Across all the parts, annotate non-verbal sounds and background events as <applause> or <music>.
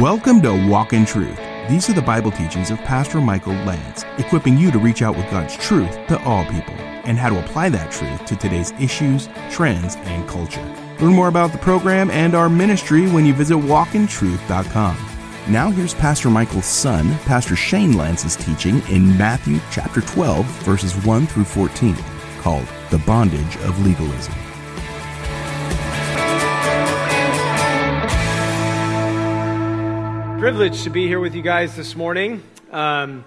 Welcome to Walk in Truth. These are the Bible teachings of Pastor Michael Lantz, equipping you to reach out with God's truth to all people and how to apply that truth to today's issues, trends, and culture. Learn more about the program and our ministry when you visit walkintruth.com. Now here's Pastor Michael's son, Pastor Shane Lantz's teaching in Matthew chapter 12, verses 1 through 14, called The Bondage of Legalism. Privileged to be here with you guys this morning. Um,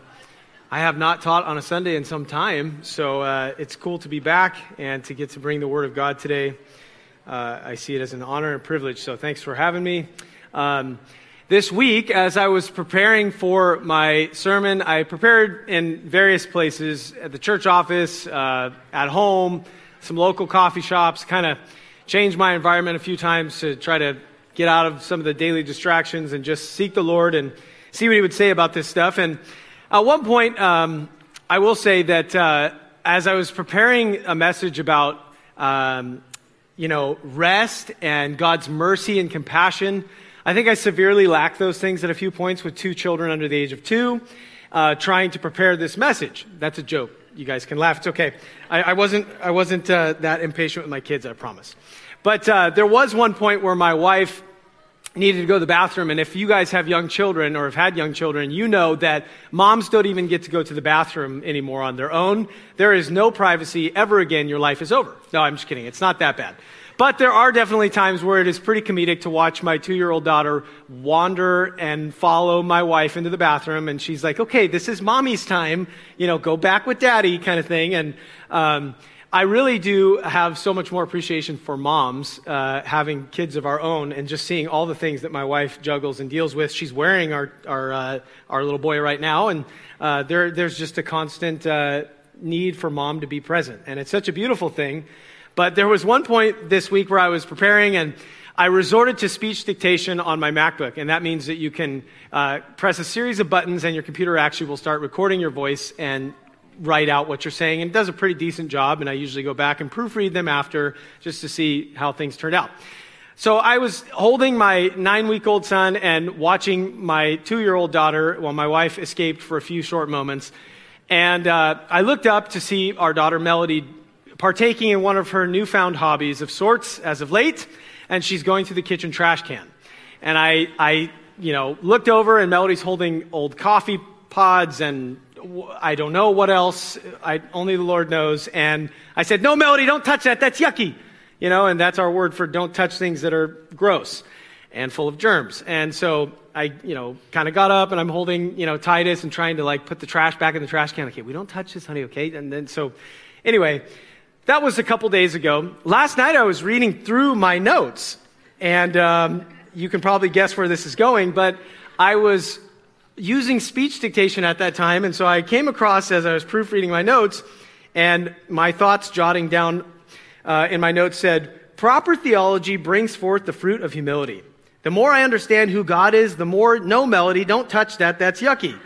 I have not taught on a Sunday in some time, so uh, it's cool to be back and to get to bring the Word of God today. Uh, I see it as an honor and privilege, so thanks for having me. Um, this week, as I was preparing for my sermon, I prepared in various places at the church office, uh, at home, some local coffee shops, kind of changed my environment a few times to try to get out of some of the daily distractions and just seek the Lord and see what He would say about this stuff. And at one point, um, I will say that uh, as I was preparing a message about, um, you know, rest and God's mercy and compassion, I think I severely lacked those things at a few points with two children under the age of two, uh, trying to prepare this message. That's a joke. You guys can laugh. It's okay. I, I wasn't, I wasn't uh, that impatient with my kids, I promise. But uh, there was one point where my wife needed to go to the bathroom. And if you guys have young children or have had young children, you know that moms don't even get to go to the bathroom anymore on their own. There is no privacy ever again. Your life is over. No, I'm just kidding. It's not that bad. But there are definitely times where it is pretty comedic to watch my two year old daughter wander and follow my wife into the bathroom. And she's like, okay, this is mommy's time. You know, go back with daddy kind of thing. And, um, I really do have so much more appreciation for moms uh, having kids of our own and just seeing all the things that my wife juggles and deals with. She's wearing our our, uh, our little boy right now, and uh, there, there's just a constant uh, need for mom to be present, and it's such a beautiful thing. But there was one point this week where I was preparing and. I resorted to speech dictation on my MacBook, and that means that you can uh, press a series of buttons and your computer actually will start recording your voice and write out what you're saying, and it does a pretty decent job. And I usually go back and proofread them after just to see how things turned out. So I was holding my nine week old son and watching my two year old daughter while my wife escaped for a few short moments. And uh, I looked up to see our daughter Melody partaking in one of her newfound hobbies of sorts as of late, and she's going through the kitchen trash can. And I, I you know, looked over, and Melody's holding old coffee pods and I don't know what else. I, only the Lord knows. And I said, No, Melody, don't touch that. That's yucky. You know, and that's our word for don't touch things that are gross and full of germs. And so I, you know, kind of got up and I'm holding, you know, Titus and trying to like put the trash back in the trash can. Okay, we don't touch this, honey, okay? And then so, anyway, that was a couple days ago. Last night I was reading through my notes, and um, you can probably guess where this is going, but I was using speech dictation at that time, and so I came across as I was proofreading my notes, and my thoughts jotting down uh, in my notes said, Proper theology brings forth the fruit of humility. The more I understand who God is, the more, no melody, don't touch that, that's yucky.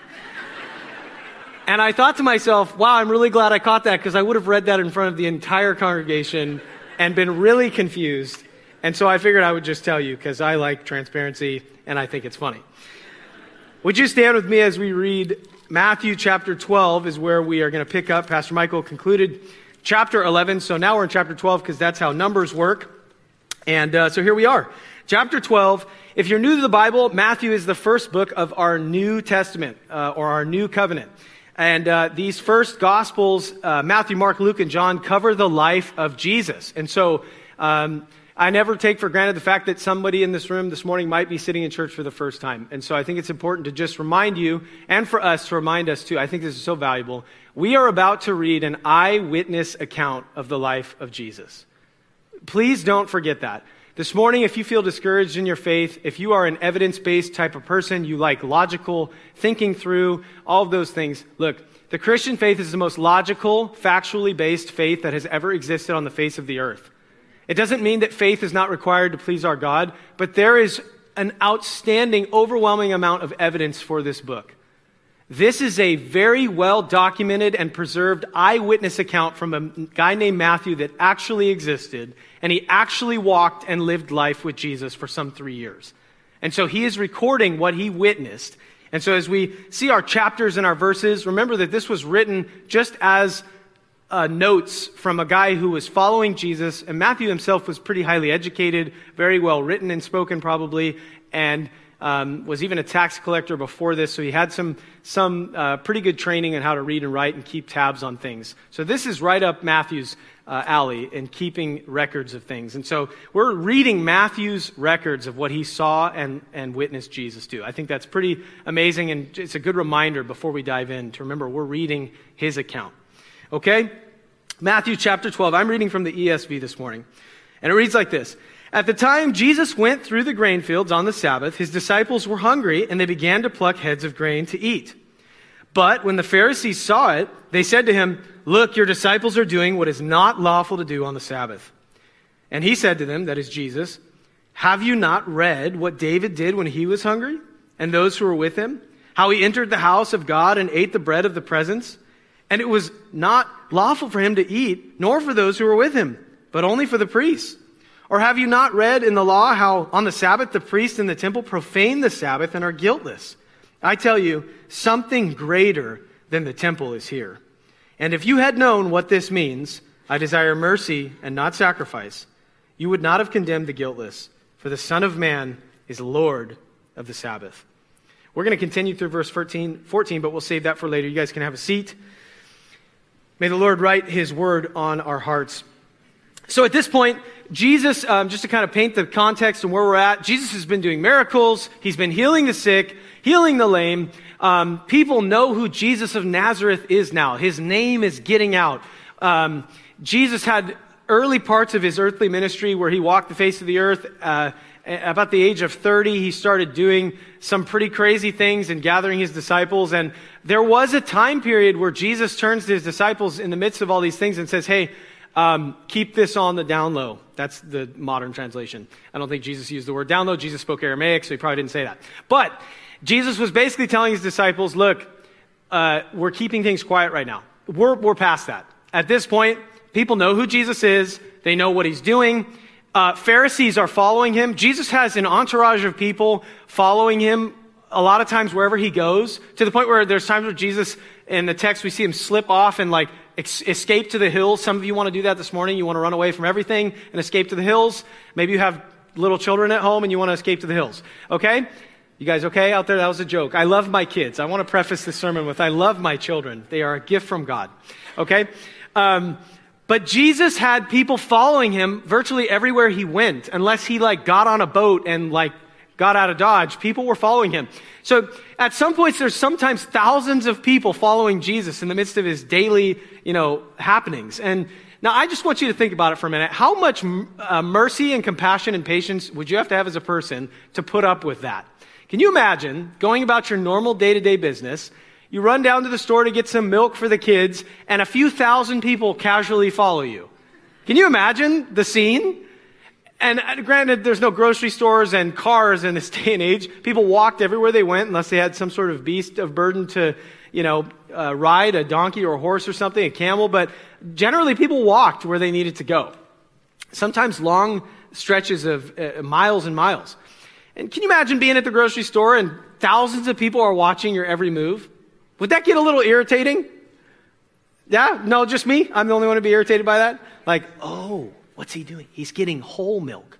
and I thought to myself, wow, I'm really glad I caught that because I would have read that in front of the entire congregation and been really confused. And so I figured I would just tell you because I like transparency and I think it's funny. Would you stand with me as we read Matthew chapter 12 is where we are going to pick up. Pastor Michael concluded chapter 11. So now we're in chapter 12 because that's how numbers work. And uh, so here we are. Chapter 12. If you're new to the Bible, Matthew is the first book of our New Testament uh, or our New Covenant. And uh, these first Gospels, uh, Matthew, Mark, Luke, and John, cover the life of Jesus. And so um, I never take for granted the fact that somebody in this room this morning might be sitting in church for the first time. And so I think it's important to just remind you and for us to remind us too. I think this is so valuable. We are about to read an eyewitness account of the life of Jesus. Please don't forget that. This morning, if you feel discouraged in your faith, if you are an evidence based type of person, you like logical thinking through all of those things, look, the Christian faith is the most logical, factually based faith that has ever existed on the face of the earth. It doesn't mean that faith is not required to please our God, but there is an outstanding, overwhelming amount of evidence for this book. This is a very well documented and preserved eyewitness account from a guy named Matthew that actually existed, and he actually walked and lived life with Jesus for some three years. And so he is recording what he witnessed. And so as we see our chapters and our verses, remember that this was written just as uh, notes from a guy who was following Jesus. And Matthew himself was pretty highly educated, very well written and spoken, probably, and um, was even a tax collector before this. So he had some, some uh, pretty good training in how to read and write and keep tabs on things. So this is right up Matthew's uh, alley in keeping records of things. And so we're reading Matthew's records of what he saw and, and witnessed Jesus do. I think that's pretty amazing, and it's a good reminder before we dive in to remember we're reading his account. Okay? Matthew chapter 12. I'm reading from the ESV this morning. And it reads like this At the time Jesus went through the grain fields on the Sabbath, his disciples were hungry, and they began to pluck heads of grain to eat. But when the Pharisees saw it, they said to him, Look, your disciples are doing what is not lawful to do on the Sabbath. And he said to them, that is Jesus, Have you not read what David did when he was hungry, and those who were with him? How he entered the house of God and ate the bread of the presence? And it was not lawful for him to eat, nor for those who were with him, but only for the priests. Or have you not read in the law how on the Sabbath the priests in the temple profane the Sabbath and are guiltless? I tell you, something greater than the temple is here. And if you had known what this means, I desire mercy and not sacrifice, you would not have condemned the guiltless, for the Son of Man is Lord of the Sabbath. We're going to continue through verse 14, 14, but we'll save that for later. You guys can have a seat. May the Lord write his word on our hearts. So at this point, Jesus, um, just to kind of paint the context and where we're at, Jesus has been doing miracles. He's been healing the sick, healing the lame. Um, people know who Jesus of Nazareth is now. His name is getting out. Um, Jesus had early parts of his earthly ministry where he walked the face of the earth. Uh, about the age of 30, he started doing some pretty crazy things and gathering his disciples. And there was a time period where Jesus turns to his disciples in the midst of all these things and says, Hey, um, keep this on the down low. That's the modern translation. I don't think Jesus used the word down low. Jesus spoke Aramaic, so he probably didn't say that. But Jesus was basically telling his disciples, look, uh, we're keeping things quiet right now. We're, we're past that. At this point, people know who Jesus is. They know what he's doing. Uh, Pharisees are following him. Jesus has an entourage of people following him a lot of times wherever he goes, to the point where there's times where Jesus, in the text, we see him slip off and like ex- escape to the hills. Some of you want to do that this morning. You want to run away from everything and escape to the hills. Maybe you have little children at home and you want to escape to the hills. Okay? You guys okay out there? That was a joke. I love my kids. I want to preface this sermon with I love my children. They are a gift from God. Okay? Um, but Jesus had people following him virtually everywhere he went, unless he like got on a boat and like got out of Dodge. People were following him. So at some points, there's sometimes thousands of people following Jesus in the midst of his daily, you know, happenings. And now I just want you to think about it for a minute. How much uh, mercy and compassion and patience would you have to have as a person to put up with that? Can you imagine going about your normal day to day business? You run down to the store to get some milk for the kids, and a few thousand people casually follow you. Can you imagine the scene? And uh, granted, there's no grocery stores and cars in this <laughs> day and age. People walked everywhere they went unless they had some sort of beast of burden to, you know, uh, ride a donkey or a horse or something, a camel. But generally, people walked where they needed to go. Sometimes long stretches of uh, miles and miles. And can you imagine being at the grocery store and thousands of people are watching your every move? Would that get a little irritating? Yeah? No, just me? I'm the only one to be irritated by that? Like, oh, what's he doing? He's getting whole milk.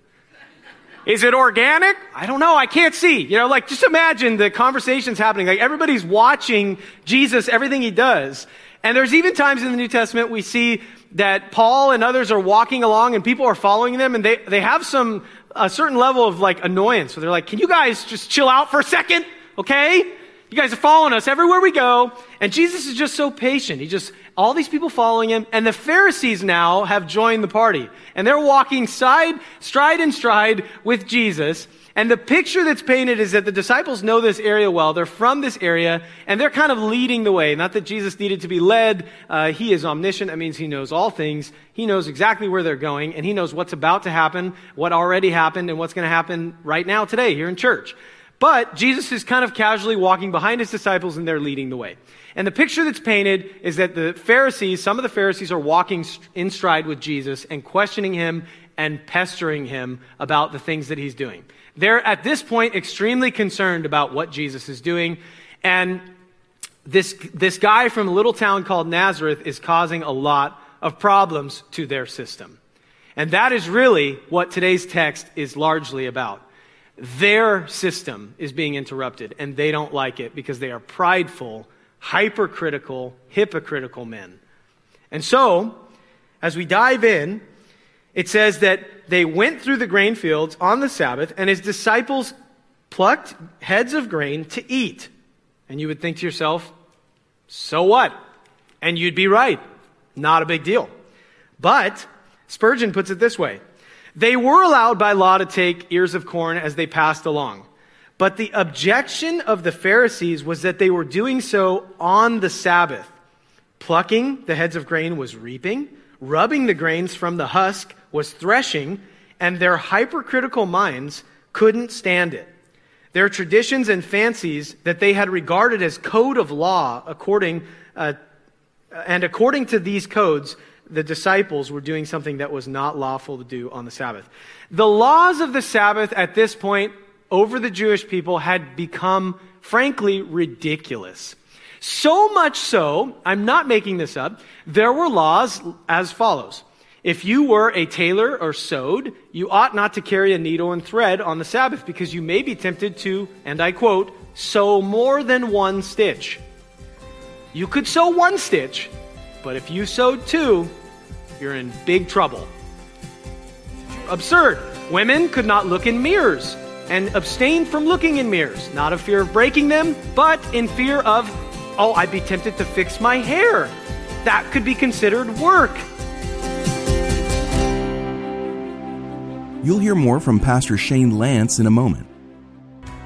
Is it organic? I don't know. I can't see. You know, like just imagine the conversations happening. Like everybody's watching Jesus, everything he does. And there's even times in the New Testament we see that Paul and others are walking along and people are following them and they, they have some a certain level of like annoyance. So they're like, can you guys just chill out for a second? Okay? You guys are following us everywhere we go. And Jesus is just so patient. He just, all these people following him. And the Pharisees now have joined the party. And they're walking side, stride and stride with Jesus. And the picture that's painted is that the disciples know this area well. They're from this area, and they're kind of leading the way. Not that Jesus needed to be led. Uh, he is omniscient. That means he knows all things. He knows exactly where they're going, and he knows what's about to happen, what already happened, and what's going to happen right now today here in church. But Jesus is kind of casually walking behind his disciples, and they're leading the way. And the picture that's painted is that the Pharisees, some of the Pharisees are walking in stride with Jesus and questioning him and pestering him about the things that he's doing. They're at this point extremely concerned about what Jesus is doing. And this, this guy from a little town called Nazareth is causing a lot of problems to their system. And that is really what today's text is largely about. Their system is being interrupted, and they don't like it because they are prideful, hypercritical, hypocritical men. And so, as we dive in, it says that they went through the grain fields on the Sabbath, and his disciples plucked heads of grain to eat. And you would think to yourself, so what? And you'd be right. Not a big deal. But Spurgeon puts it this way They were allowed by law to take ears of corn as they passed along. But the objection of the Pharisees was that they were doing so on the Sabbath. Plucking the heads of grain was reaping, rubbing the grains from the husk was threshing, and their hypercritical minds couldn't stand it. Their traditions and fancies that they had regarded as code of law, according, uh, and according to these codes, the disciples were doing something that was not lawful to do on the Sabbath. The laws of the Sabbath at this point over the Jewish people had become, frankly, ridiculous. So much so, I'm not making this up, there were laws as follows. If you were a tailor or sewed, you ought not to carry a needle and thread on the Sabbath because you may be tempted to, and I quote, sew more than one stitch. You could sew one stitch, but if you sewed two, you're in big trouble. Absurd. Women could not look in mirrors and abstain from looking in mirrors, not of fear of breaking them, but in fear of, oh, I'd be tempted to fix my hair. That could be considered work. You'll hear more from Pastor Shane Lantz in a moment.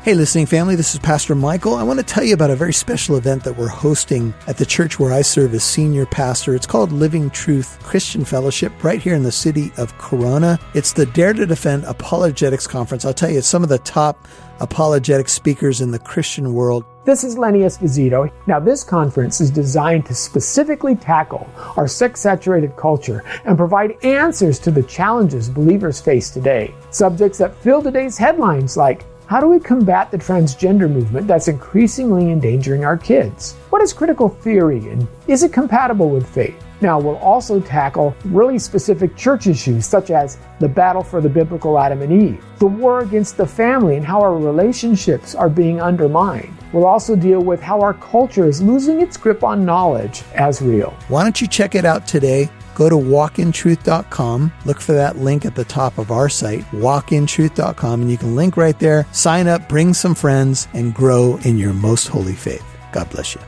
Hey, listening family, this is Pastor Michael. I want to tell you about a very special event that we're hosting at the church where I serve as senior pastor. It's called Living Truth Christian Fellowship right here in the city of Corona. It's the Dare to Defend Apologetics Conference. I'll tell you, it's some of the top apologetic speakers in the Christian world. This is Lenny Esposito. Now, this conference is designed to specifically tackle our sex saturated culture and provide answers to the challenges believers face today. Subjects that fill today's headlines like how do we combat the transgender movement that's increasingly endangering our kids? What is critical theory and is it compatible with faith? Now, we'll also tackle really specific church issues such as the battle for the biblical Adam and Eve, the war against the family, and how our relationships are being undermined. We'll also deal with how our culture is losing its grip on knowledge as real. Why don't you check it out today? Go to walkintruth.com, look for that link at the top of our site, walkintruth.com, and you can link right there, sign up, bring some friends, and grow in your most holy faith. God bless you.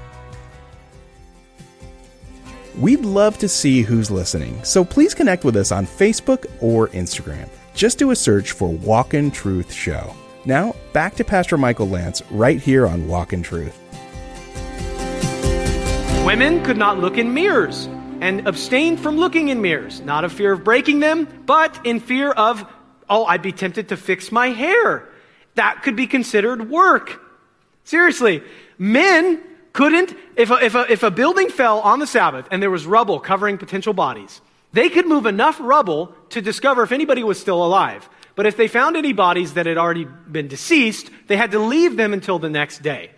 We'd love to see who's listening, so please connect with us on Facebook or Instagram. Just do a search for Walk in Truth Show. Now, back to Pastor Michael Lantz right here on Walk in Truth. Women could not look in mirrors and abstain from looking in mirrors, not of fear of breaking them, but in fear of, oh, I'd be tempted to fix my hair. That could be considered work. Seriously, men couldn't, if a, if, a, if a building fell on the Sabbath and there was rubble covering potential bodies, they could move enough rubble to discover if anybody was still alive. But if they found any bodies that had already been deceased, they had to leave them until the next day.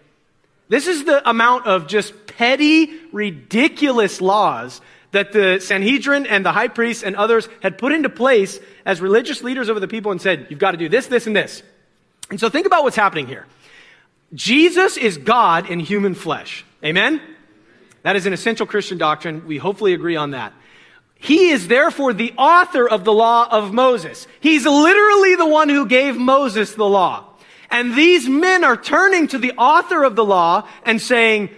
This is the amount of just petty, ridiculous laws that the Sanhedrin and the high priests and others had put into place as religious leaders over the people and said, you've got to do this, this, and this. And so think about what's happening here. Jesus is God in human flesh. Amen? That is an essential Christian doctrine. We hopefully agree on that. He is therefore the author of the law of Moses. He's literally the one who gave Moses the law. And these men are turning to the author of the law and saying,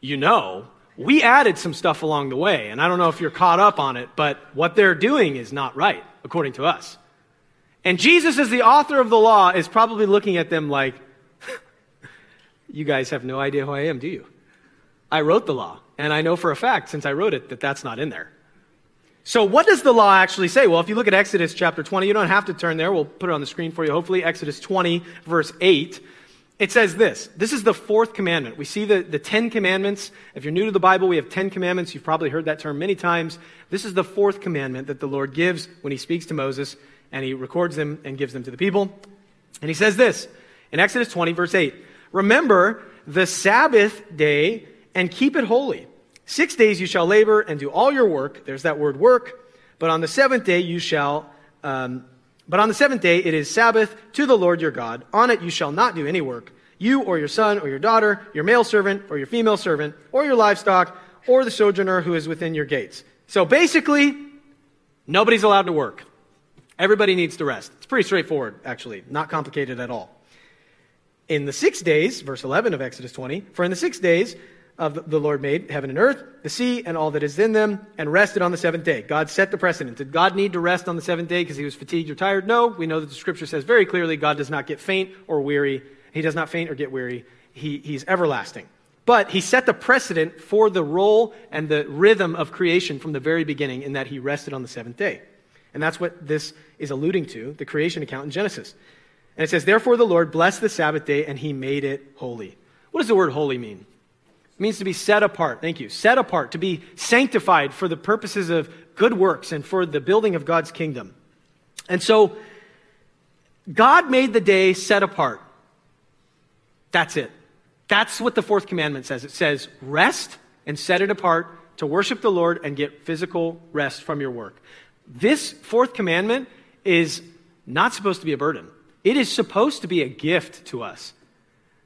you know, we added some stuff along the way. And I don't know if you're caught up on it, but what they're doing is not right, according to us. And Jesus, as the author of the law, is probably looking at them like, <laughs> you guys have no idea who I am, do you? I wrote the law, and I know for a fact, since I wrote it, that that's not in there. So, what does the law actually say? Well, if you look at Exodus chapter 20, you don't have to turn there. We'll put it on the screen for you, hopefully. Exodus 20, verse 8. It says this. This is the fourth commandment. We see the, the Ten Commandments. If you're new to the Bible, we have Ten Commandments. You've probably heard that term many times. This is the fourth commandment that the Lord gives when he speaks to Moses, and he records them and gives them to the people. And he says this in Exodus 20, verse 8 Remember the Sabbath day and keep it holy. Six days you shall labor and do all your work. There's that word work. But on the seventh day you shall, um, but on the seventh day it is Sabbath to the Lord your God. On it you shall not do any work. You or your son or your daughter, your male servant or your female servant, or your livestock, or the sojourner who is within your gates. So basically, nobody's allowed to work. Everybody needs to rest. It's pretty straightforward, actually, not complicated at all. In the six days, verse 11 of Exodus 20, for in the six days of the Lord made heaven and earth, the sea, and all that is in them, and rested on the seventh day. God set the precedent. Did God need to rest on the seventh day because he was fatigued or tired? No. We know that the scripture says very clearly God does not get faint or weary. He does not faint or get weary. He, he's everlasting. But he set the precedent for the role and the rhythm of creation from the very beginning in that he rested on the seventh day. And that's what this is alluding to, the creation account in Genesis. And it says, Therefore the Lord blessed the Sabbath day and he made it holy. What does the word holy mean? It means to be set apart. Thank you. Set apart, to be sanctified for the purposes of good works and for the building of God's kingdom. And so, God made the day set apart. That's it. That's what the fourth commandment says. It says, rest and set it apart to worship the Lord and get physical rest from your work. This fourth commandment is not supposed to be a burden. It is supposed to be a gift to us.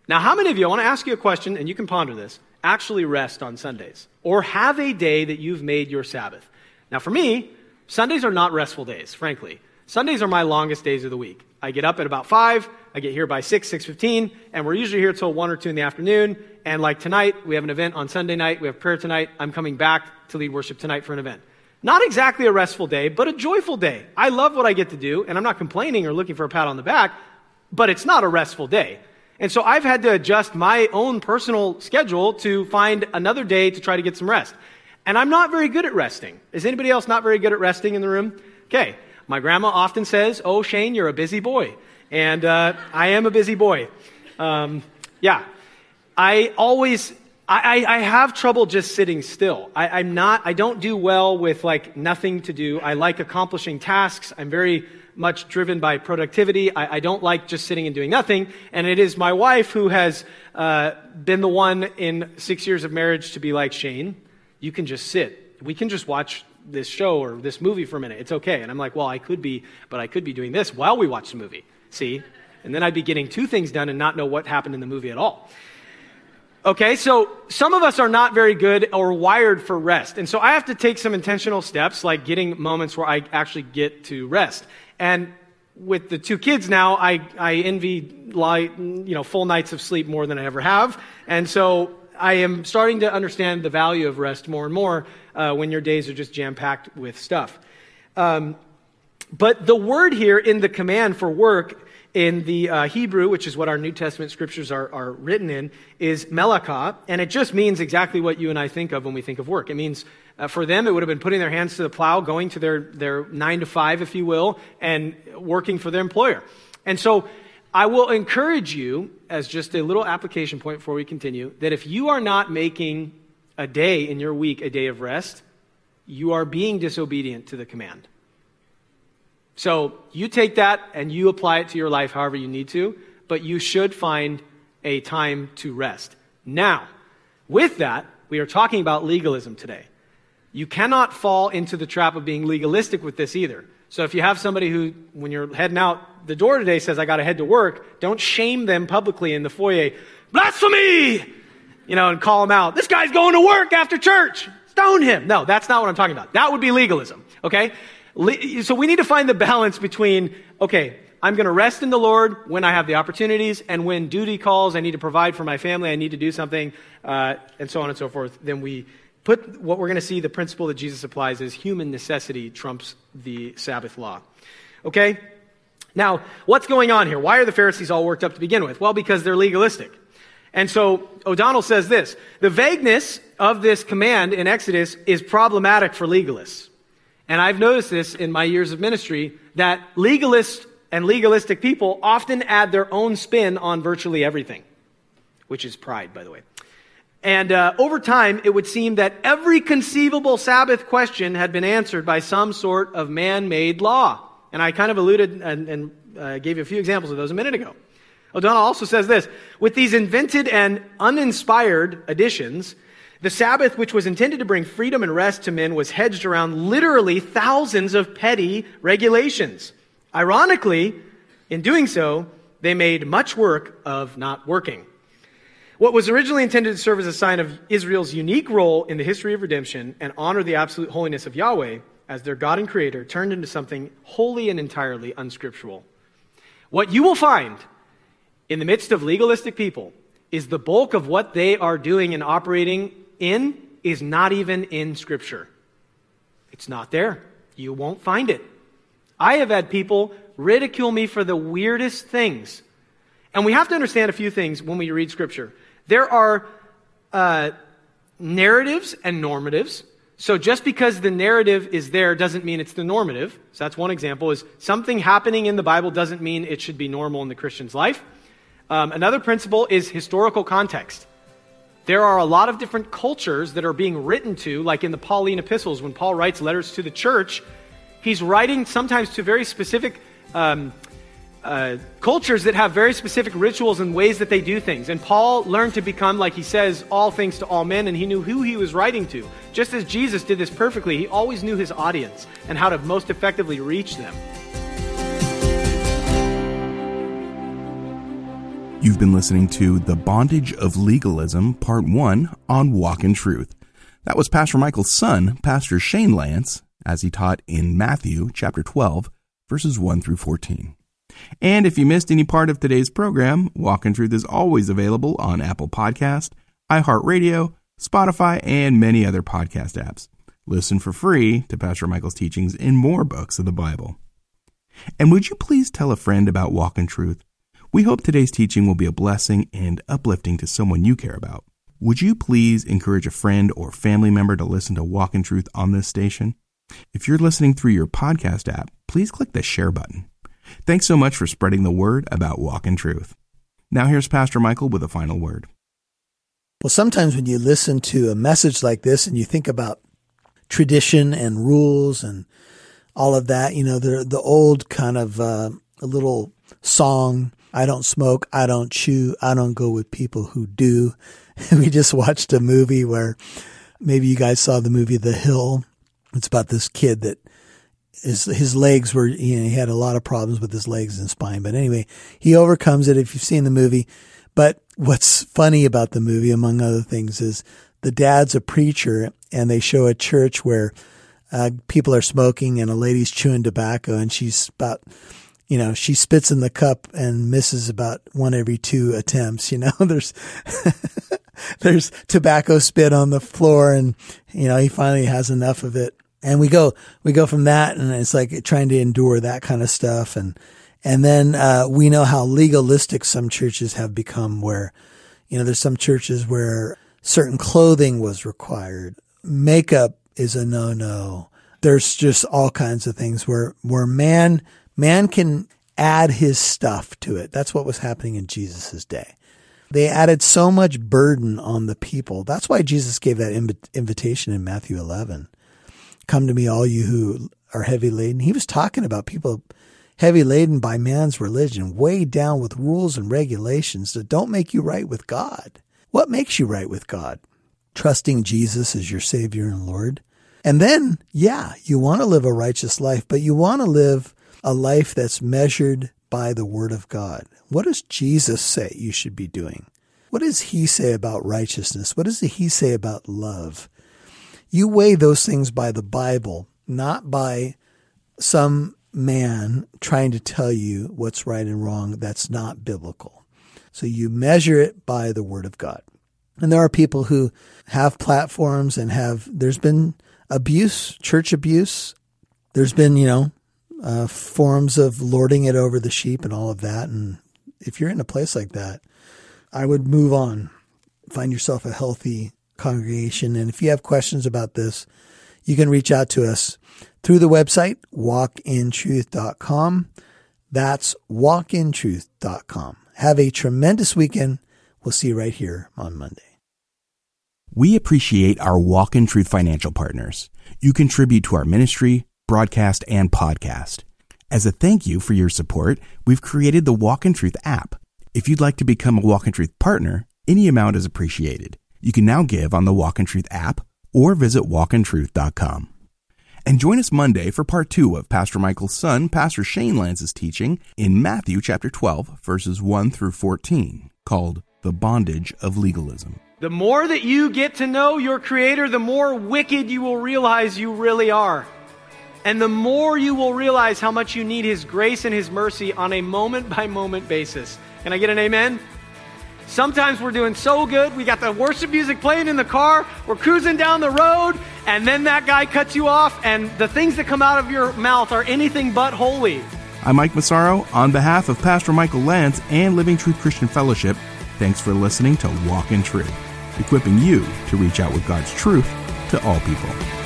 Now, how many of you, I want to ask you a question, and you can ponder this, actually rest on Sundays? Or have a day that you've made your Sabbath? Now, for me, Sundays are not restful days, frankly. Sundays are my longest days of the week. I get up at about 5, I get here by 6, 6.15, and we're usually here till 1 or 2 in the afternoon. And like tonight, we have an event on Sunday night, we have prayer tonight. I'm coming back to lead worship tonight for an event. Not exactly a restful day, but a joyful day. I love what I get to do, and I'm not complaining or looking for a pat on the back, but it's not a restful day. And so I've had to adjust my own personal schedule to find another day to try to get some rest. And I'm not very good at resting. Is anybody else not very good at resting in the room? Okay. My grandma often says, Oh, Shane, you're a busy boy. And uh, I am a busy boy. Um, yeah. I always I, I, have trouble just sitting still. I, am not, I don't do well with like nothing to do. I like accomplishing tasks. I'm very much driven by productivity. I, I don't like just sitting and doing nothing. And it is my wife who has uh, been the one in six years of marriage to be like, Shane, you can just sit. We can just watch this show or this movie for a minute. It's okay. And I'm like, well, I could be, but I could be doing this while we watch the movie. See? And then I'd be getting two things done and not know what happened in the movie at all. Okay, so some of us are not very good or wired for rest. And so I have to take some intentional steps, like getting moments where I actually get to rest. And with the two kids now, I, I envy light, you know, full nights of sleep more than I ever have. And so I am starting to understand the value of rest more and more uh, when your days are just jam packed with stuff. Um, but the word here in the command for work in the uh, Hebrew, which is what our New Testament scriptures are, are written in, is melaka, and it just means exactly what you and I think of when we think of work. It means uh, for them, it would have been putting their hands to the plow, going to their, their nine to five, if you will, and working for their employer. And so I will encourage you, as just a little application point before we continue, that if you are not making a day in your week a day of rest, you are being disobedient to the command. So you take that and you apply it to your life however you need to, but you should find a time to rest. Now, with that, we are talking about legalism today. You cannot fall into the trap of being legalistic with this either. So if you have somebody who, when you're heading out the door today, says, I got to head to work, don't shame them publicly in the foyer. Blasphemy! You know, and call them out. This guy's going to work after church. Stone him. No, that's not what I'm talking about. That would be legalism. Okay? So we need to find the balance between, okay, I'm going to rest in the Lord when I have the opportunities, and when duty calls, I need to provide for my family, I need to do something, uh, and so on and so forth. Then we put what we're going to see the principle that Jesus applies is human necessity trumps the Sabbath law. Okay? Now, what's going on here? Why are the Pharisees all worked up to begin with? Well, because they're legalistic. And so O'Donnell says this the vagueness of this command in Exodus is problematic for legalists. And I've noticed this in my years of ministry that legalists and legalistic people often add their own spin on virtually everything, which is pride, by the way. And uh, over time, it would seem that every conceivable Sabbath question had been answered by some sort of man made law. And I kind of alluded and, and I gave you a few examples of those a minute ago. O'Donnell also says this With these invented and uninspired additions, the Sabbath, which was intended to bring freedom and rest to men, was hedged around literally thousands of petty regulations. Ironically, in doing so, they made much work of not working. What was originally intended to serve as a sign of Israel's unique role in the history of redemption and honor the absolute holiness of Yahweh as their God and Creator turned into something wholly and entirely unscriptural. What you will find in the midst of legalistic people is the bulk of what they are doing and operating in is not even in Scripture. It's not there. You won't find it. I have had people ridicule me for the weirdest things. And we have to understand a few things when we read Scripture. There are uh, narratives and normatives. So just because the narrative is there doesn't mean it's the normative. So that's one example is something happening in the Bible doesn't mean it should be normal in the Christian's life. Um, another principle is historical context. There are a lot of different cultures that are being written to, like in the Pauline epistles, when Paul writes letters to the church, he's writing sometimes to very specific um, uh, cultures that have very specific rituals and ways that they do things. And Paul learned to become, like he says, all things to all men, and he knew who he was writing to. Just as Jesus did this perfectly, he always knew his audience and how to most effectively reach them. You've been listening to The Bondage of Legalism, Part 1 on Walk in Truth. That was Pastor Michael's son, Pastor Shane Lantz, as he taught in Matthew chapter 12, verses 1 through 14. And if you missed any part of today's program, Walk in Truth is always available on Apple Podcast, iHeartRadio, Spotify, and many other podcast apps. Listen for free to Pastor Michael's teachings in more books of the Bible. And would you please tell a friend about Walk in Truth? We hope today's teaching will be a blessing and uplifting to someone you care about. Would you please encourage a friend or family member to listen to Walk in Truth on this station? If you're listening through your podcast app, please click the share button. Thanks so much for spreading the word about Walk in Truth. Now here's Pastor Michael with a final word. Well, sometimes when you listen to a message like this and you think about tradition and rules and all of that, you know, the the old kind of uh, a little song I don't smoke. I don't chew. I don't go with people who do. <laughs> we just watched a movie where maybe you guys saw the movie The Hill. It's about this kid that his his legs were you know he had a lot of problems with his legs and spine but anyway he overcomes it if you've seen the movie but what's funny about the movie among other things is the dad's a preacher and they show a church where uh, people are smoking and a lady's chewing tobacco and she's about you know, she spits in the cup and misses about one every two attempts. You know, <laughs> there's, <laughs> there's tobacco spit on the floor and, you know, he finally has enough of it. And we go, we go from that and it's like trying to endure that kind of stuff. And, and then, uh, we know how legalistic some churches have become where, you know, there's some churches where certain clothing was required. Makeup is a no-no. There's just all kinds of things where, where man, Man can add his stuff to it. That's what was happening in Jesus' day. They added so much burden on the people. That's why Jesus gave that inv- invitation in Matthew 11. Come to me, all you who are heavy laden. He was talking about people heavy laden by man's religion, weighed down with rules and regulations that don't make you right with God. What makes you right with God? Trusting Jesus as your Savior and Lord. And then, yeah, you want to live a righteous life, but you want to live a life that's measured by the Word of God. What does Jesus say you should be doing? What does He say about righteousness? What does He say about love? You weigh those things by the Bible, not by some man trying to tell you what's right and wrong that's not biblical. So you measure it by the Word of God. And there are people who have platforms and have, there's been abuse, church abuse. There's been, you know, uh, forms of lording it over the sheep and all of that. And if you're in a place like that, I would move on. Find yourself a healthy congregation. And if you have questions about this, you can reach out to us through the website, walkintruth.com. That's walkintruth.com. Have a tremendous weekend. We'll see you right here on Monday. We appreciate our Walk in Truth financial partners. You contribute to our ministry broadcast, and podcast. As a thank you for your support, we've created the Walk in Truth app. If you'd like to become a Walk in Truth partner, any amount is appreciated. You can now give on the Walk in Truth app or visit walkintruth.com. And join us Monday for part two of Pastor Michael's son, Pastor Shane Lantz's teaching in Matthew chapter 12, verses 1 through 14, called The Bondage of Legalism. The more that you get to know your Creator, the more wicked you will realize you really are. And the more you will realize how much you need His grace and His mercy on a moment by moment basis. Can I get an amen? Sometimes we're doing so good, we got the worship music playing in the car, we're cruising down the road, and then that guy cuts you off, and the things that come out of your mouth are anything but holy. I'm Mike Massaro. On behalf of Pastor Michael Lantz and Living Truth Christian Fellowship, thanks for listening to Walk in Truth, equipping you to reach out with God's truth to all people.